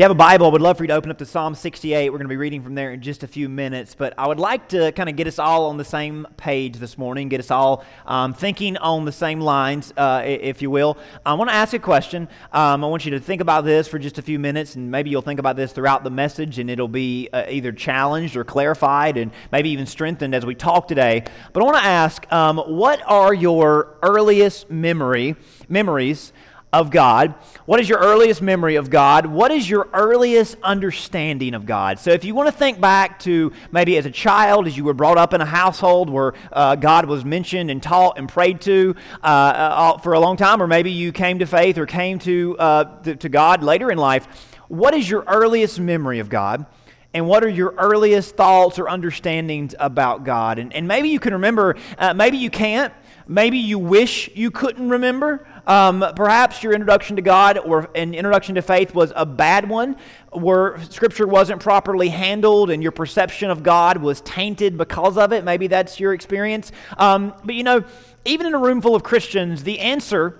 you have a Bible, I would love for you to open up to Psalm 68. We're going to be reading from there in just a few minutes. But I would like to kind of get us all on the same page this morning, get us all um, thinking on the same lines, uh, if you will. I want to ask a question. Um, I want you to think about this for just a few minutes, and maybe you'll think about this throughout the message, and it'll be uh, either challenged or clarified, and maybe even strengthened as we talk today. But I want to ask, um, what are your earliest memory memories? Of God? What is your earliest memory of God? What is your earliest understanding of God? So, if you want to think back to maybe as a child, as you were brought up in a household where uh, God was mentioned and taught and prayed to uh, uh, for a long time, or maybe you came to faith or came to, uh, to, to God later in life, what is your earliest memory of God? and what are your earliest thoughts or understandings about God? And, and maybe you can remember, uh, maybe you can't, maybe you wish you couldn't remember, um, perhaps your introduction to God or an introduction to faith was a bad one, where Scripture wasn't properly handled and your perception of God was tainted because of it. Maybe that's your experience. Um, but you know, even in a room full of Christians, the answer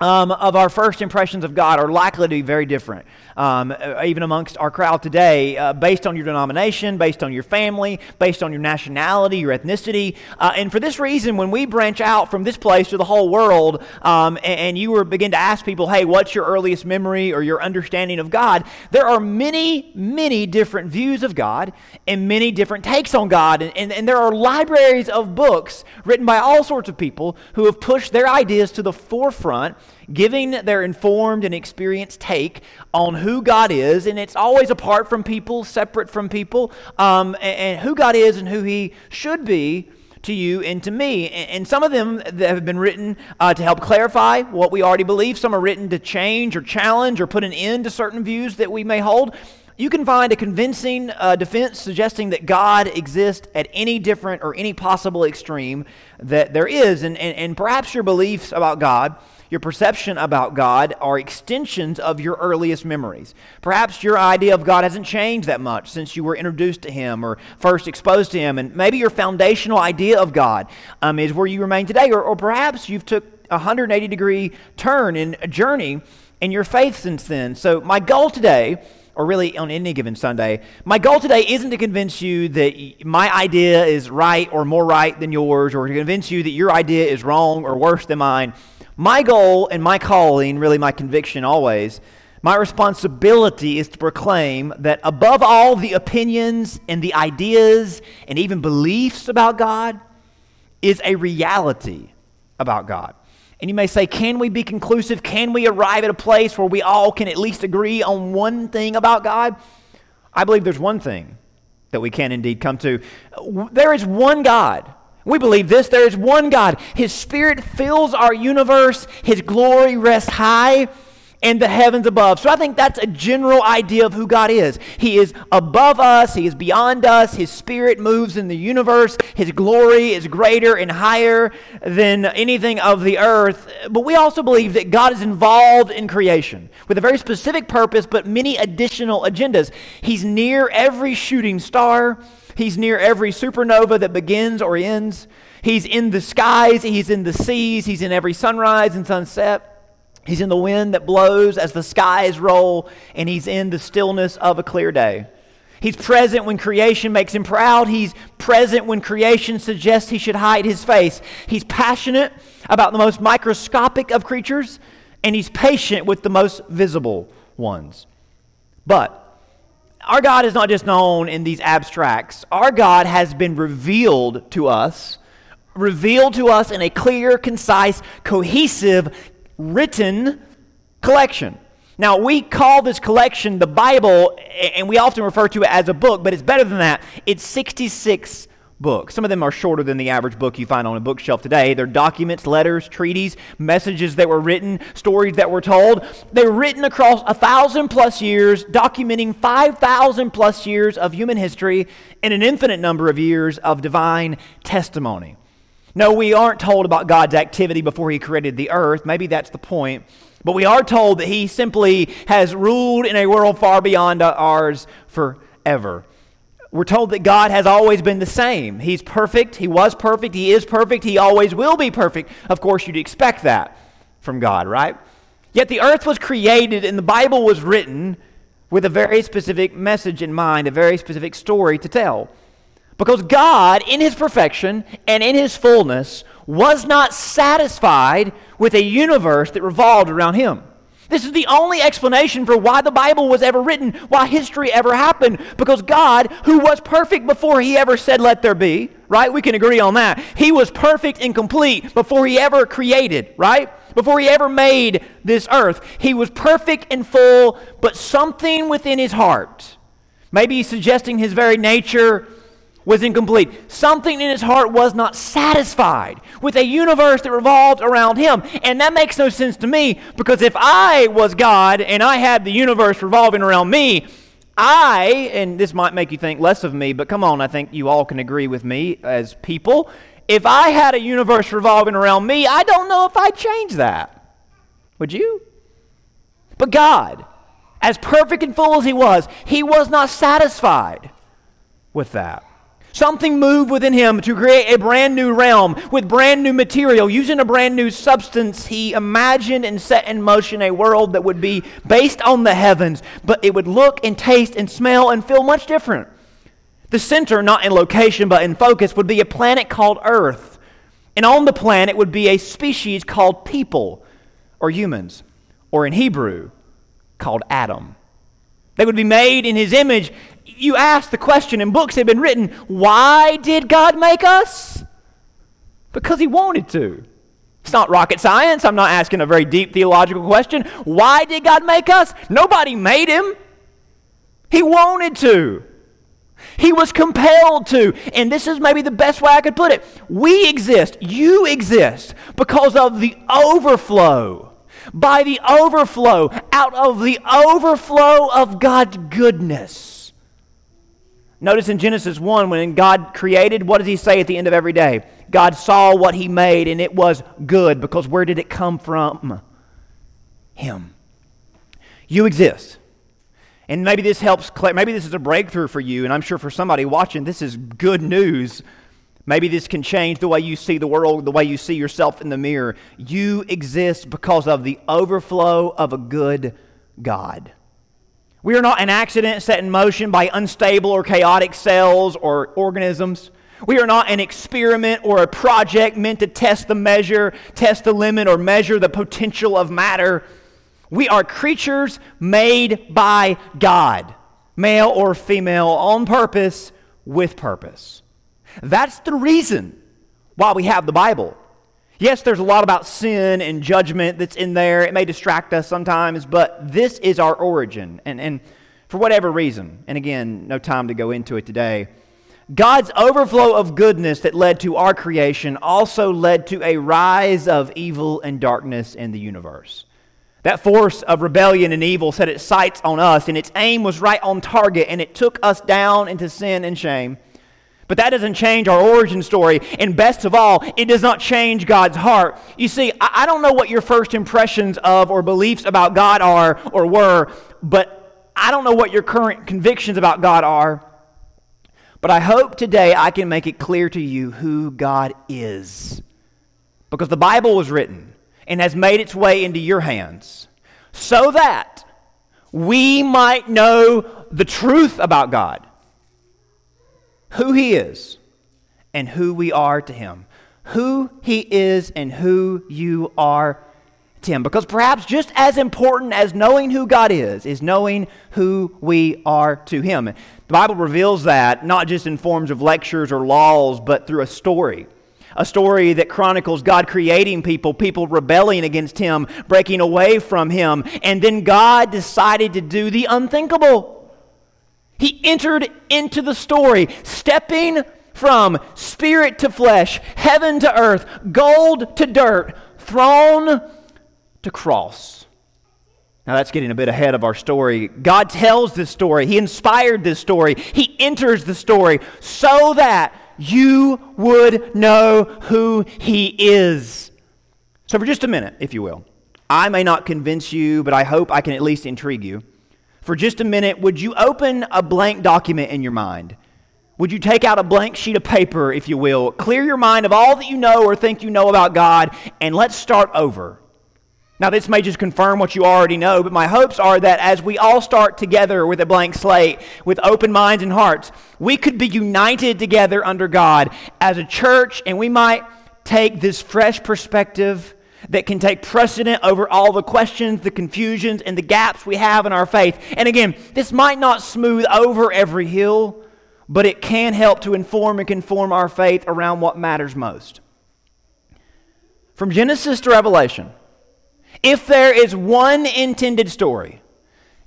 um, of our first impressions of God are likely to be very different um, uh, even amongst our crowd today, uh, based on your denomination, based on your family, based on your nationality, your ethnicity. Uh, and for this reason, when we branch out from this place to the whole world, um, and, and, you were begin to ask people, hey, what's your earliest memory or your understanding of God? There are many, many different views of God and many different takes on God. And, and, and there are libraries of books written by all sorts of people who have pushed their ideas to the forefront giving their informed and experienced take on who God is, and it's always apart from people, separate from people, um, and, and, who God is and who He should be to you and to me. And, and some of them that have been written uh, to help clarify what we already believe. Some are written to change or challenge or put an end to certain views that we may hold. You can find a convincing uh, defense suggesting that God exists at any different or any possible extreme that there is. And, and, and perhaps your beliefs about God your perception about God are extensions of your earliest memories. Perhaps your idea of God hasn't changed that much since you were introduced to Him or first exposed to Him, and maybe your foundational idea of God um, is where you remain today, or, or perhaps you've took a 180 degree turn in a journey in your faith since then. So my goal today or really on any given Sunday. My goal today isn't to convince you that my idea is right or more right than yours, or to convince you that your idea is wrong or worse than mine. My goal and my calling, really my conviction always, my responsibility is to proclaim that above all the opinions and the ideas and even beliefs about God is a reality about God. And you may say, can we be conclusive? Can we arrive at a place where we all can at least agree on one thing about God? I believe there's one thing that we can indeed come to. There is one God we believe this. There is one God. His Spirit fills our universe, His glory rests high in the heavens above. So I think that's a general idea of who God is. He is above us, He is beyond us. His Spirit moves in the universe. His glory is greater and higher than anything of the earth. But we also believe that God is involved in creation with a very specific purpose, but many additional agendas. He's near every shooting star. He's near every supernova that begins or ends. He's in the skies, he's in the seas, he's in every sunrise and sunset. He's in the wind that blows as the skies roll, and he's in the stillness of a clear day. He's present when creation makes him proud. He's present when creation suggests he should hide his face. He's passionate about the most microscopic of creatures, and he's patient with the most visible ones. But our God is not just known in these abstracts. Our God has been revealed to us, revealed to us in a clear, concise, cohesive, written collection. Now, we call this collection the Bible, and we often refer to it as a book, but it's better than that. It's 66 books. Some of them are shorter than the average book you find on a bookshelf today. They're documents, letters, treaties, messages that were written, stories that were told. They're written across a thousand plus years, documenting 5,000 plus years of human history and an infinite number of years of divine testimony. No, we aren't told about God's activity before He created the earth. Maybe that's the point. But we are told that He simply has ruled in a world far beyond ours forever. We're told that God has always been the same. He's perfect. He was perfect. He is perfect. He always will be perfect. Of course, you'd expect that from God, right? Yet the earth was created and the Bible was written with a very specific message in mind, a very specific story to tell. Because God, in His perfection and in His fullness, was not satisfied with a universe that revolved around Him. This is the only explanation for why the Bible was ever written, why history ever happened. Because God, who was perfect before he ever said, Let there be, right? We can agree on that. He was perfect and complete before he ever created, right? Before he ever made this earth. He was perfect and full, but something within his heart, maybe suggesting his very nature, was incomplete. Something in his heart was not satisfied with a universe that revolved around him. And that makes no sense to me because if I was God and I had the universe revolving around me, I, and this might make you think less of me, but come on, I think you all can agree with me as people. If I had a universe revolving around me, I don't know if I'd change that. Would you? But God, as perfect and full as He was, He was not satisfied with that. Something moved within him to create a brand new realm with brand new material. Using a brand new substance, he imagined and set in motion a world that would be based on the heavens, but it would look and taste and smell and feel much different. The center, not in location but in focus, would be a planet called Earth. And on the planet would be a species called people or humans, or in Hebrew, called Adam. They would be made in his image you ask the question, and books have been written why did God make us? Because He wanted to. It's not rocket science. I'm not asking a very deep theological question. Why did God make us? Nobody made Him. He wanted to. He was compelled to. And this is maybe the best way I could put it. We exist, you exist, because of the overflow. By the overflow, out of the overflow of God's goodness. Notice in Genesis 1, when God created, what does he say at the end of every day? God saw what he made and it was good because where did it come from? Him. You exist. And maybe this helps, maybe this is a breakthrough for you, and I'm sure for somebody watching, this is good news. Maybe this can change the way you see the world, the way you see yourself in the mirror. You exist because of the overflow of a good God. We are not an accident set in motion by unstable or chaotic cells or organisms. We are not an experiment or a project meant to test the measure, test the limit, or measure the potential of matter. We are creatures made by God, male or female, on purpose, with purpose. That's the reason why we have the Bible. Yes, there's a lot about sin and judgment that's in there. It may distract us sometimes, but this is our origin. And, and for whatever reason, and again, no time to go into it today, God's overflow of goodness that led to our creation also led to a rise of evil and darkness in the universe. That force of rebellion and evil set its sights on us, and its aim was right on target, and it took us down into sin and shame. But that doesn't change our origin story. And best of all, it does not change God's heart. You see, I, don't know what your first impressions of or beliefs about God are or were, but I don't know what your current convictions about God are. But I hope today I can make it clear to you who God is. Because the Bible was written and has made its way into your hands so that we might know the truth about God who He is and who we are to Him. Who He is and who you are to Him. Because perhaps just as important as knowing who God is, is knowing who we are to Him. The Bible reveals that not just in forms of lectures or laws, but through a story. A story that chronicles God creating people, people rebelling against Him, breaking away from Him, and then God decided to do the unthinkable. He entered into the story, stepping from spirit to flesh, heaven to earth, gold to dirt, throne to cross. Now that's getting a bit ahead of our story. God tells this story, He inspired this story, He enters the story so that you would know who He is. So, for just a minute, if you will, I may not convince you, but I hope I can at least intrigue you for just a minute, would you open a blank document in your mind? Would you take out a blank sheet of paper, if you will? Clear your mind of all that you know or think you know about God, and let's start over. Now, this may just confirm what you already know, but my hopes are that as we all start together with a blank slate, with open minds and hearts, we could be united together under God as a church, and we might take this fresh perspective that can take precedent over all the questions, the confusions, and the gaps we have in our faith. And again, this might not smooth over every hill, but it can help to inform and conform our faith around what matters most. From Genesis to Revelation, if there is one intended story,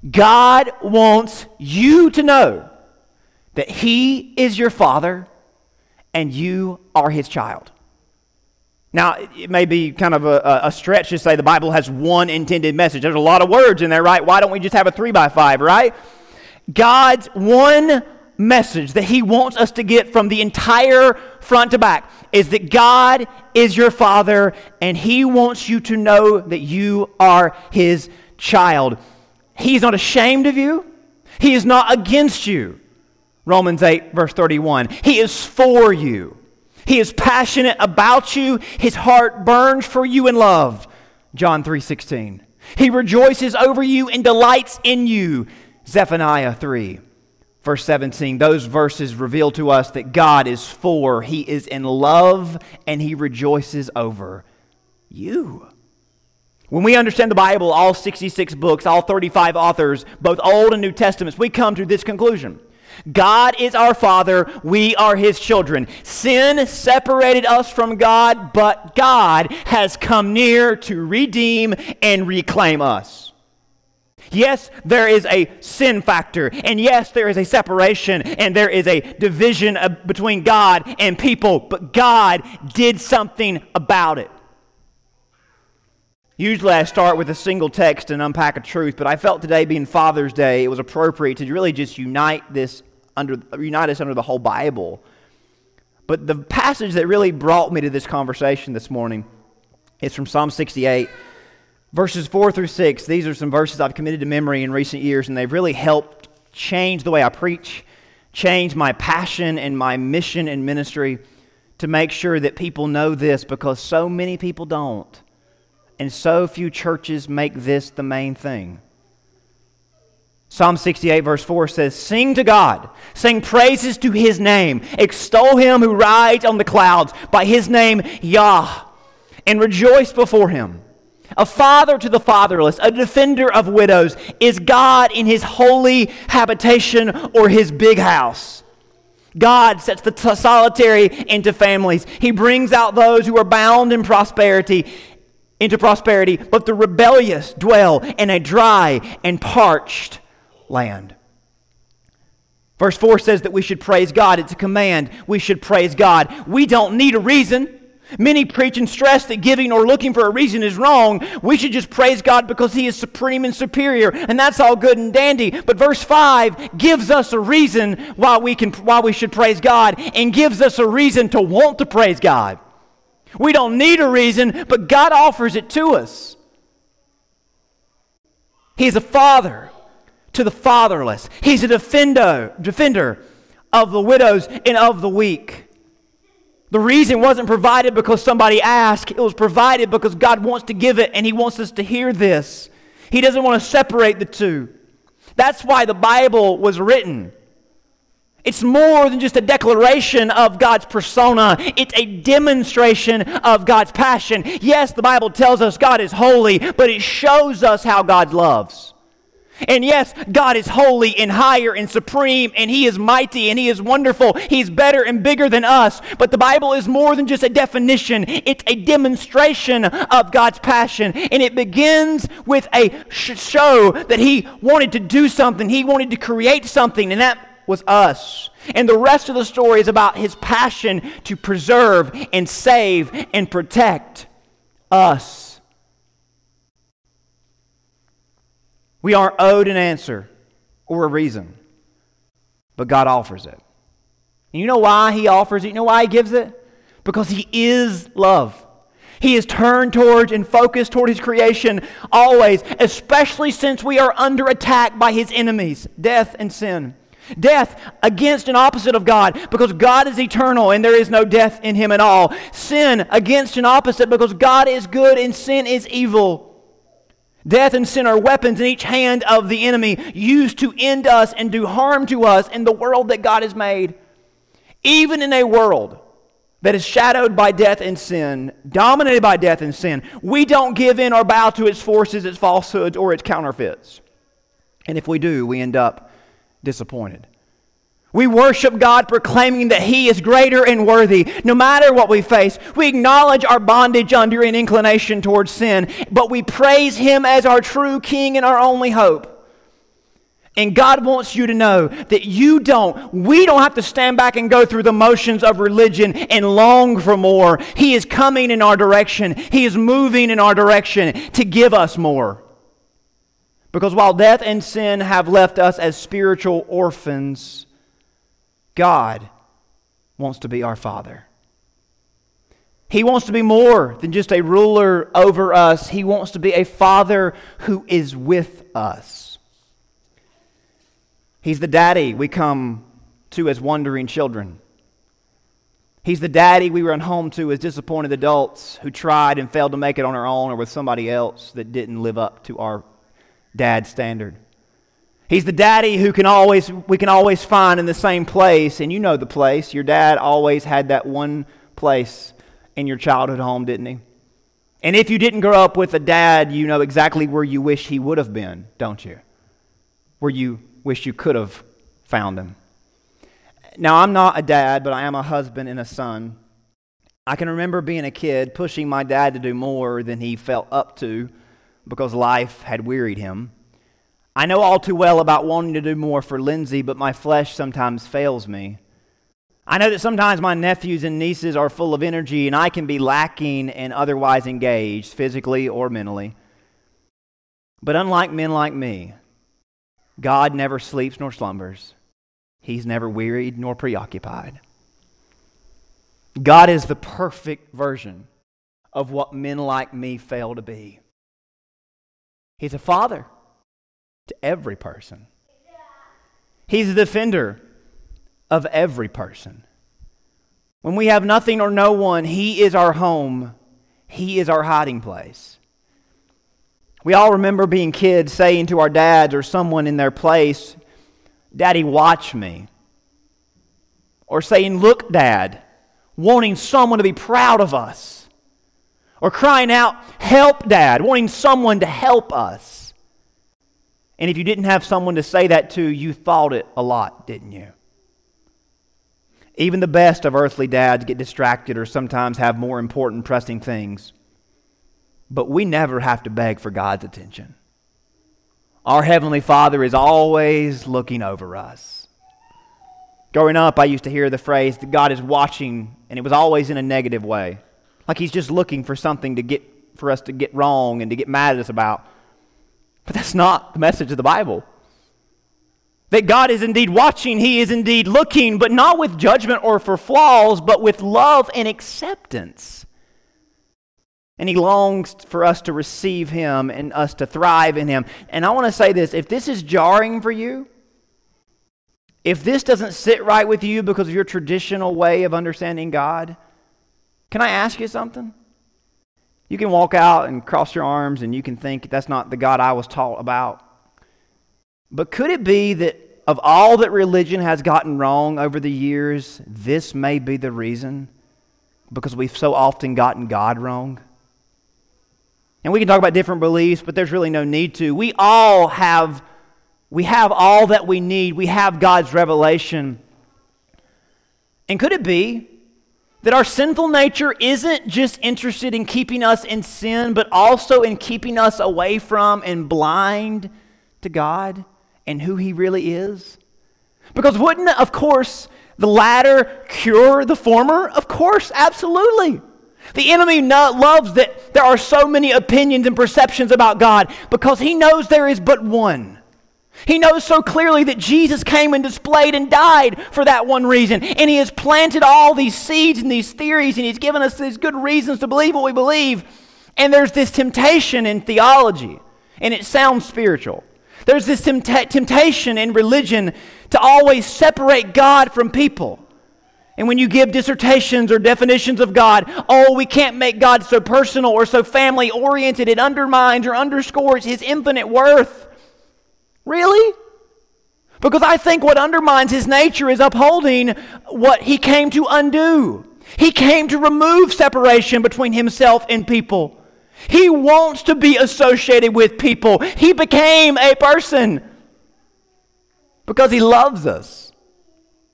God wants you to know that He is your Father and you are His child. Now, it may be kind of a, a, stretch to say the Bible has one intended message. There's a lot of words in there, right? Why don't we just have a three by five, right? God's one message that He wants us to get from the entire front to back is that God is your Father and He wants you to know that you are His child. He's not ashamed of you, He is not against you. Romans 8, verse 31. He is for you. He is passionate about you. His heart burns for you in love. John 3:16. He rejoices over you and delights in you. Zephaniah 3. Verse 17, those verses reveal to us that God is for, He is in love, and He rejoices over you. When we understand the Bible, all 66 books, all 35 authors, both Old and New Testaments, we come to this conclusion God is our Father, we are His children. Sin separated us from God, but God has come near to redeem and reclaim us. Yes, there is a sin factor, and yes, there is a separation, and there is a division uh, between God and people, but God did something about it. Usually I start with a single text and unpack a truth, but I felt today being Father's Day, it was appropriate to really just unite this under unite us under the whole Bible. But the passage that really brought me to this conversation this morning is from Psalm 68, verses 4 through 6. These are some verses I've committed to memory in recent years, and they've really helped change the way I preach, change my passion and my mission and ministry to make sure that people know this because so many people don't. And so few churches make this the main thing. Psalm 68, verse 4 says, Sing to God, sing praises to his name, extol him who rides on the clouds by his name, Yah, and rejoice before him. A father to the fatherless, a defender of widows, is God in his holy habitation or his big house. God sets the t- solitary into families. He brings out those who are bound in prosperity into prosperity, but the rebellious dwell in a dry and parched land. Verse 4 says that we should praise God. It's a command. We should praise God. We don't need a reason. Many preach and stress that giving or looking for a reason is wrong. We should just praise God because He is supreme and superior, and that's all good and dandy. But verse 5 gives us a reason why we, can, why we should praise God and gives us a reason to want to praise God. We don't need a reason, but God offers it to us. He's a father to the fatherless. He's a defender, defender of the widows and of the weak. The reason wasn't provided because somebody asked, it was provided because God wants to give it and He wants us to hear this. He doesn't want to separate the two. That's why the Bible was written. It's more than just a declaration of God's persona. It's a demonstration of God's passion. Yes, the Bible tells us God is holy, but it shows us how God loves. And yes, God is holy and higher and supreme, and He is mighty and He is wonderful. He's better and bigger than us. But the Bible is more than just a definition, it's a demonstration of God's passion. And it begins with a show that He wanted to do something, He wanted to create something, and that was us. And the rest of the story is about His passion to preserve and save and protect us. We aren't owed an answer or a reason, but God offers it. And you know why He offers it? You know why He gives it? Because He is love. He is turned towards and focused toward His creation always, especially since we are under attack by His enemies, death and sin. Death against and opposite of God because God is eternal and there is no death in Him at all. Sin against and opposite because God is good and sin is evil. Death and sin are weapons in each hand of the enemy used to end us and do harm to us in the world that God has made. Even in a world that is shadowed by death and sin, dominated by death and sin, we don't give in or bow to its forces, its falsehoods, or its counterfeits. And if we do, we end up disappointed. We worship God proclaiming that He is greater and worthy no matter what we face. We acknowledge our bondage under an inclination towards sin, but we praise Him as our true King and our only hope. And God wants you to know that you don't, we don't have to stand back and go through the motions of religion and long for more. He is coming in our direction, He is moving in our direction to give us more. Because while death and sin have left us as spiritual orphans, God wants to be our Father. He wants to be more than just a ruler over us. He wants to be a Father who is with us. He's the daddy we come to as wandering children. He's the daddy we run home to as disappointed adults who tried and failed to make it on our own or with somebody else that didn't live up to our dad standard. He's the daddy who can always, we can always find in the same place, and you know the place. Your dad always had that one place in your childhood home, didn't he? And if you didn't grow up with a dad, you know exactly where you wish he would have been, don't you? Where you wish you could have found him. Now, I'm not a dad, but I am a husband and a son. I can remember being a kid pushing my dad to do more than he felt up to because life had wearied him. I know all too well about wanting to do more for Lindsay, but my flesh sometimes fails me. I know that sometimes my nephews and nieces are full of energy and I can be lacking and otherwise engaged, physically or mentally. But unlike men like me, God never sleeps nor slumbers. He's never wearied nor preoccupied. God is the perfect version of what men like me fail to be. He's a father to every person. He's a defender of every person. When we have nothing or no one, He is our home, He is our hiding place. We all remember being kids saying to our dads or someone in their place, Daddy, watch me. Or saying, Look, Dad, wanting someone to be proud of us. Or crying out, Help, Dad, wanting someone to help us. And if you didn't have someone to say that to, you thought it a lot, didn't you? Even the best of earthly dads get distracted or sometimes have more important, pressing things. But we never have to beg for God's attention. Our Heavenly Father is always looking over us. Growing up, I used to hear the phrase that God is watching, and it was always in a negative way. Like He's just looking for something to get, for us to get wrong and to get mad at us about. But that's not the message of the Bible. That God is indeed watching, He is indeed looking, but not with judgment or for flaws, but with love and acceptance. And He longs for us to receive Him and us to thrive in Him. And I want to say this if this is jarring for you, if this doesn't sit right with you because of your traditional way of understanding God, can I ask you something? You can walk out and cross your arms and you can think that's not the God I was taught about. But could it be that of all that religion has gotten wrong over the years, this may be the reason? Because we've so often gotten God wrong? And we can talk about different beliefs, but there's really no need to. We all have we have all that we need. We have God's revelation. And could it be that our sinful nature isn't just interested in keeping us in sin, but also in keeping us away from and blind to God and who He really is? Because wouldn't, of course, the latter cure the former? Of course, absolutely. The enemy loves that there are so many opinions and perceptions about God because he knows there is but one. He knows so clearly that Jesus came and displayed and died for that one reason. And He has planted all these seeds and these theories, and He's given us these good reasons to believe what we believe. And there's this temptation in theology, and it sounds spiritual. There's this temptation in religion to always separate God from people. And when you give dissertations or definitions of God, oh, we can't make God so personal or so family oriented, it undermines or underscores his infinite worth. Really? Because I think what undermines his nature is upholding what he came to undo. He came to remove separation between himself and people. He wants to be associated with people. He became a person because he loves us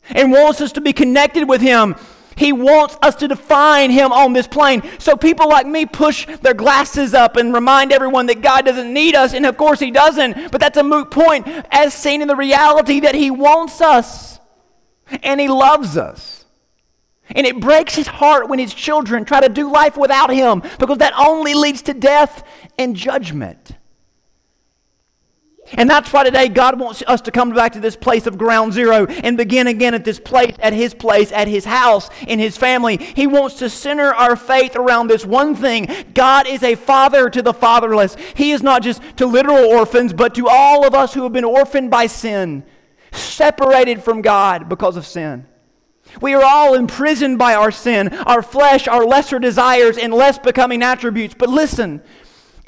and wants us to be connected with Him. He wants us to define Him on this plane. So people like me push their glasses up and remind everyone that God doesn't need us, and of course He doesn't, but that's a moot point as seen in the reality that He wants us and He loves us. And it breaks His heart when His children try to do life without Him because that only leads to death and judgment. And that's why today God wants us to come back to this place of ground zero and begin again at this place, at His place, at His house, in His family. He wants to center our faith around this one thing God is a father to the fatherless. He is not just to literal orphans, but to all of us who have been orphaned by sin, separated from God because of sin. We are all imprisoned by our sin, our flesh, our lesser desires, and less becoming attributes. But listen,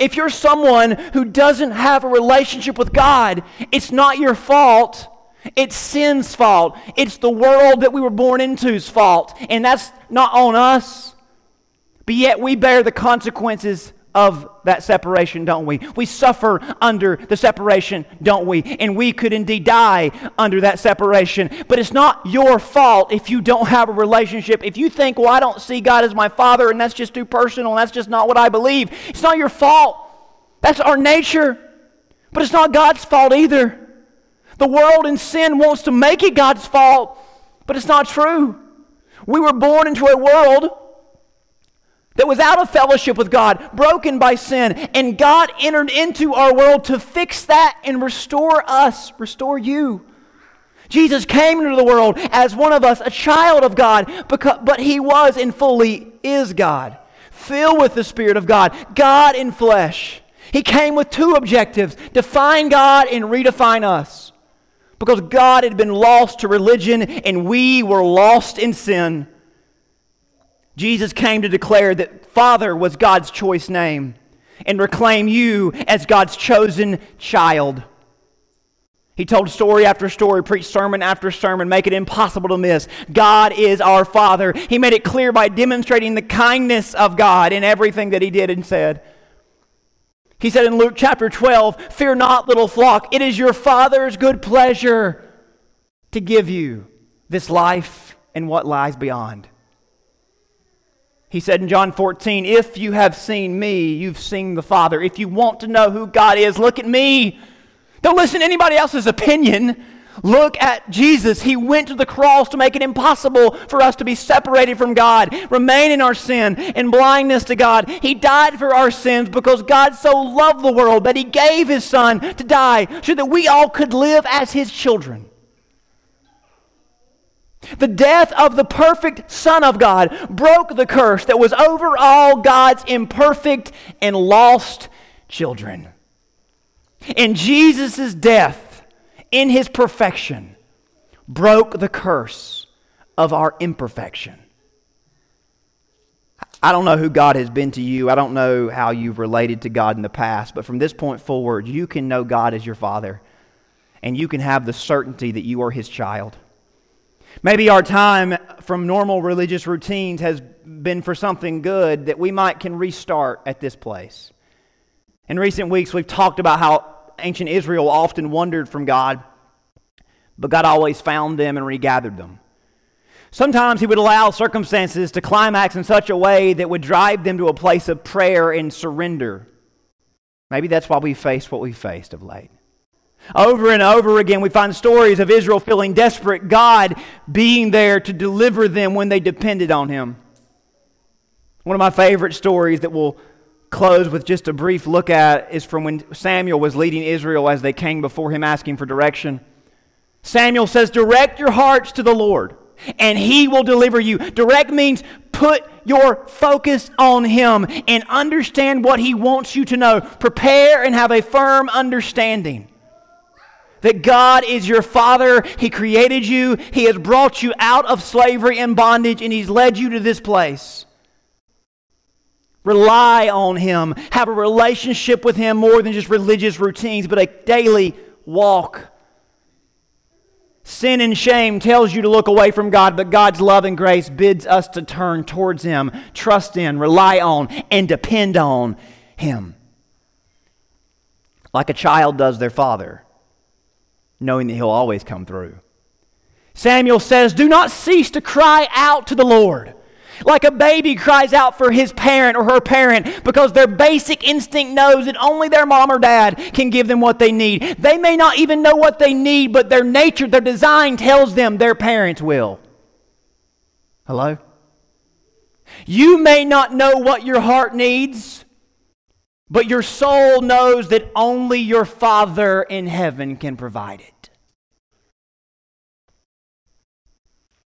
if you're someone who doesn't have a relationship with God, it's not your fault. It's sin's fault. It's the world that we were born into's fault. And that's not on us. But yet we bear the consequences of that separation, don't we? We suffer under the separation, don't we? And we could indeed die under that separation. But it's not your fault if you don't have a relationship. If you think, well, I don't see God as my father and that's just too personal and that's just not what I believe, it's not your fault. That's our nature. But it's not God's fault either. The world in sin wants to make it God's fault, but it's not true. We were born into a world that was out of fellowship with God, broken by sin, and God entered into our world to fix that and restore us, restore you. Jesus came into the world as one of us, a child of God, but he was and fully is God, filled with the Spirit of God, God in flesh. He came with two objectives define God and redefine us. Because God had been lost to religion and we were lost in sin. Jesus came to declare that Father was God's choice name and reclaim you as God's chosen child. He told story after story, preached sermon after sermon, make it impossible to miss. God is our Father. He made it clear by demonstrating the kindness of God in everything that he did and said. He said in Luke chapter 12, Fear not, little flock, it is your Father's good pleasure to give you this life and what lies beyond. He said in John 14, If you have seen me, you've seen the Father. If you want to know who God is, look at me. Don't listen to anybody else's opinion. Look at Jesus. He went to the cross to make it impossible for us to be separated from God, remain in our sin and blindness to God. He died for our sins because God so loved the world that He gave His Son to die so that we all could live as His children. The death of the perfect Son of God broke the curse that was over all God's imperfect and lost children. In Jesus' death, in his perfection, broke the curse of our imperfection. I don't know who God has been to you. I don't know how you've related to God in the past, but from this point forward, you can know God as your Father, and you can have the certainty that you are His child. Maybe our time from normal religious routines has been for something good that we might can restart at this place. In recent weeks, we've talked about how ancient Israel often wandered from God, but God always found them and regathered them. Sometimes He would allow circumstances to climax in such a way that would drive them to a place of prayer and surrender. Maybe that's why we faced what we faced of late. Over and over again, we find stories of Israel feeling desperate, God being there to deliver them when they depended on Him. One of my favorite stories that we'll close with just a brief look at is from when Samuel was leading Israel as they came before him asking for direction. Samuel says, Direct your hearts to the Lord, and he will deliver you. Direct means put your focus on him and understand what he wants you to know. Prepare and have a firm understanding. That God is your Father. He created you, He has brought you out of slavery and bondage, and He's led you to this place. Rely on Him. Have a relationship with Him more than just religious routines, but a daily walk. Sin and shame tells you to look away from God, but God's love and grace bids us to turn towards Him, trust in, rely on, and depend on Him. Like a child does their father, knowing that He'll always come through. Samuel says, Do not cease to cry out to the Lord. Like a baby cries out for his parent or her parent because their basic instinct knows that only their mom or dad can give them what they need. They may not even know what they need, but their nature, their design tells them their parents will. Hello? You may not know what your heart needs, but your soul knows that only your Father in heaven can provide it.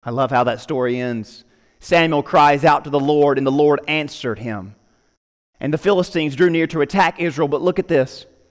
I love how that story ends. Samuel cries out to the Lord, and the Lord answered him. And the Philistines drew near to attack Israel, but look at this.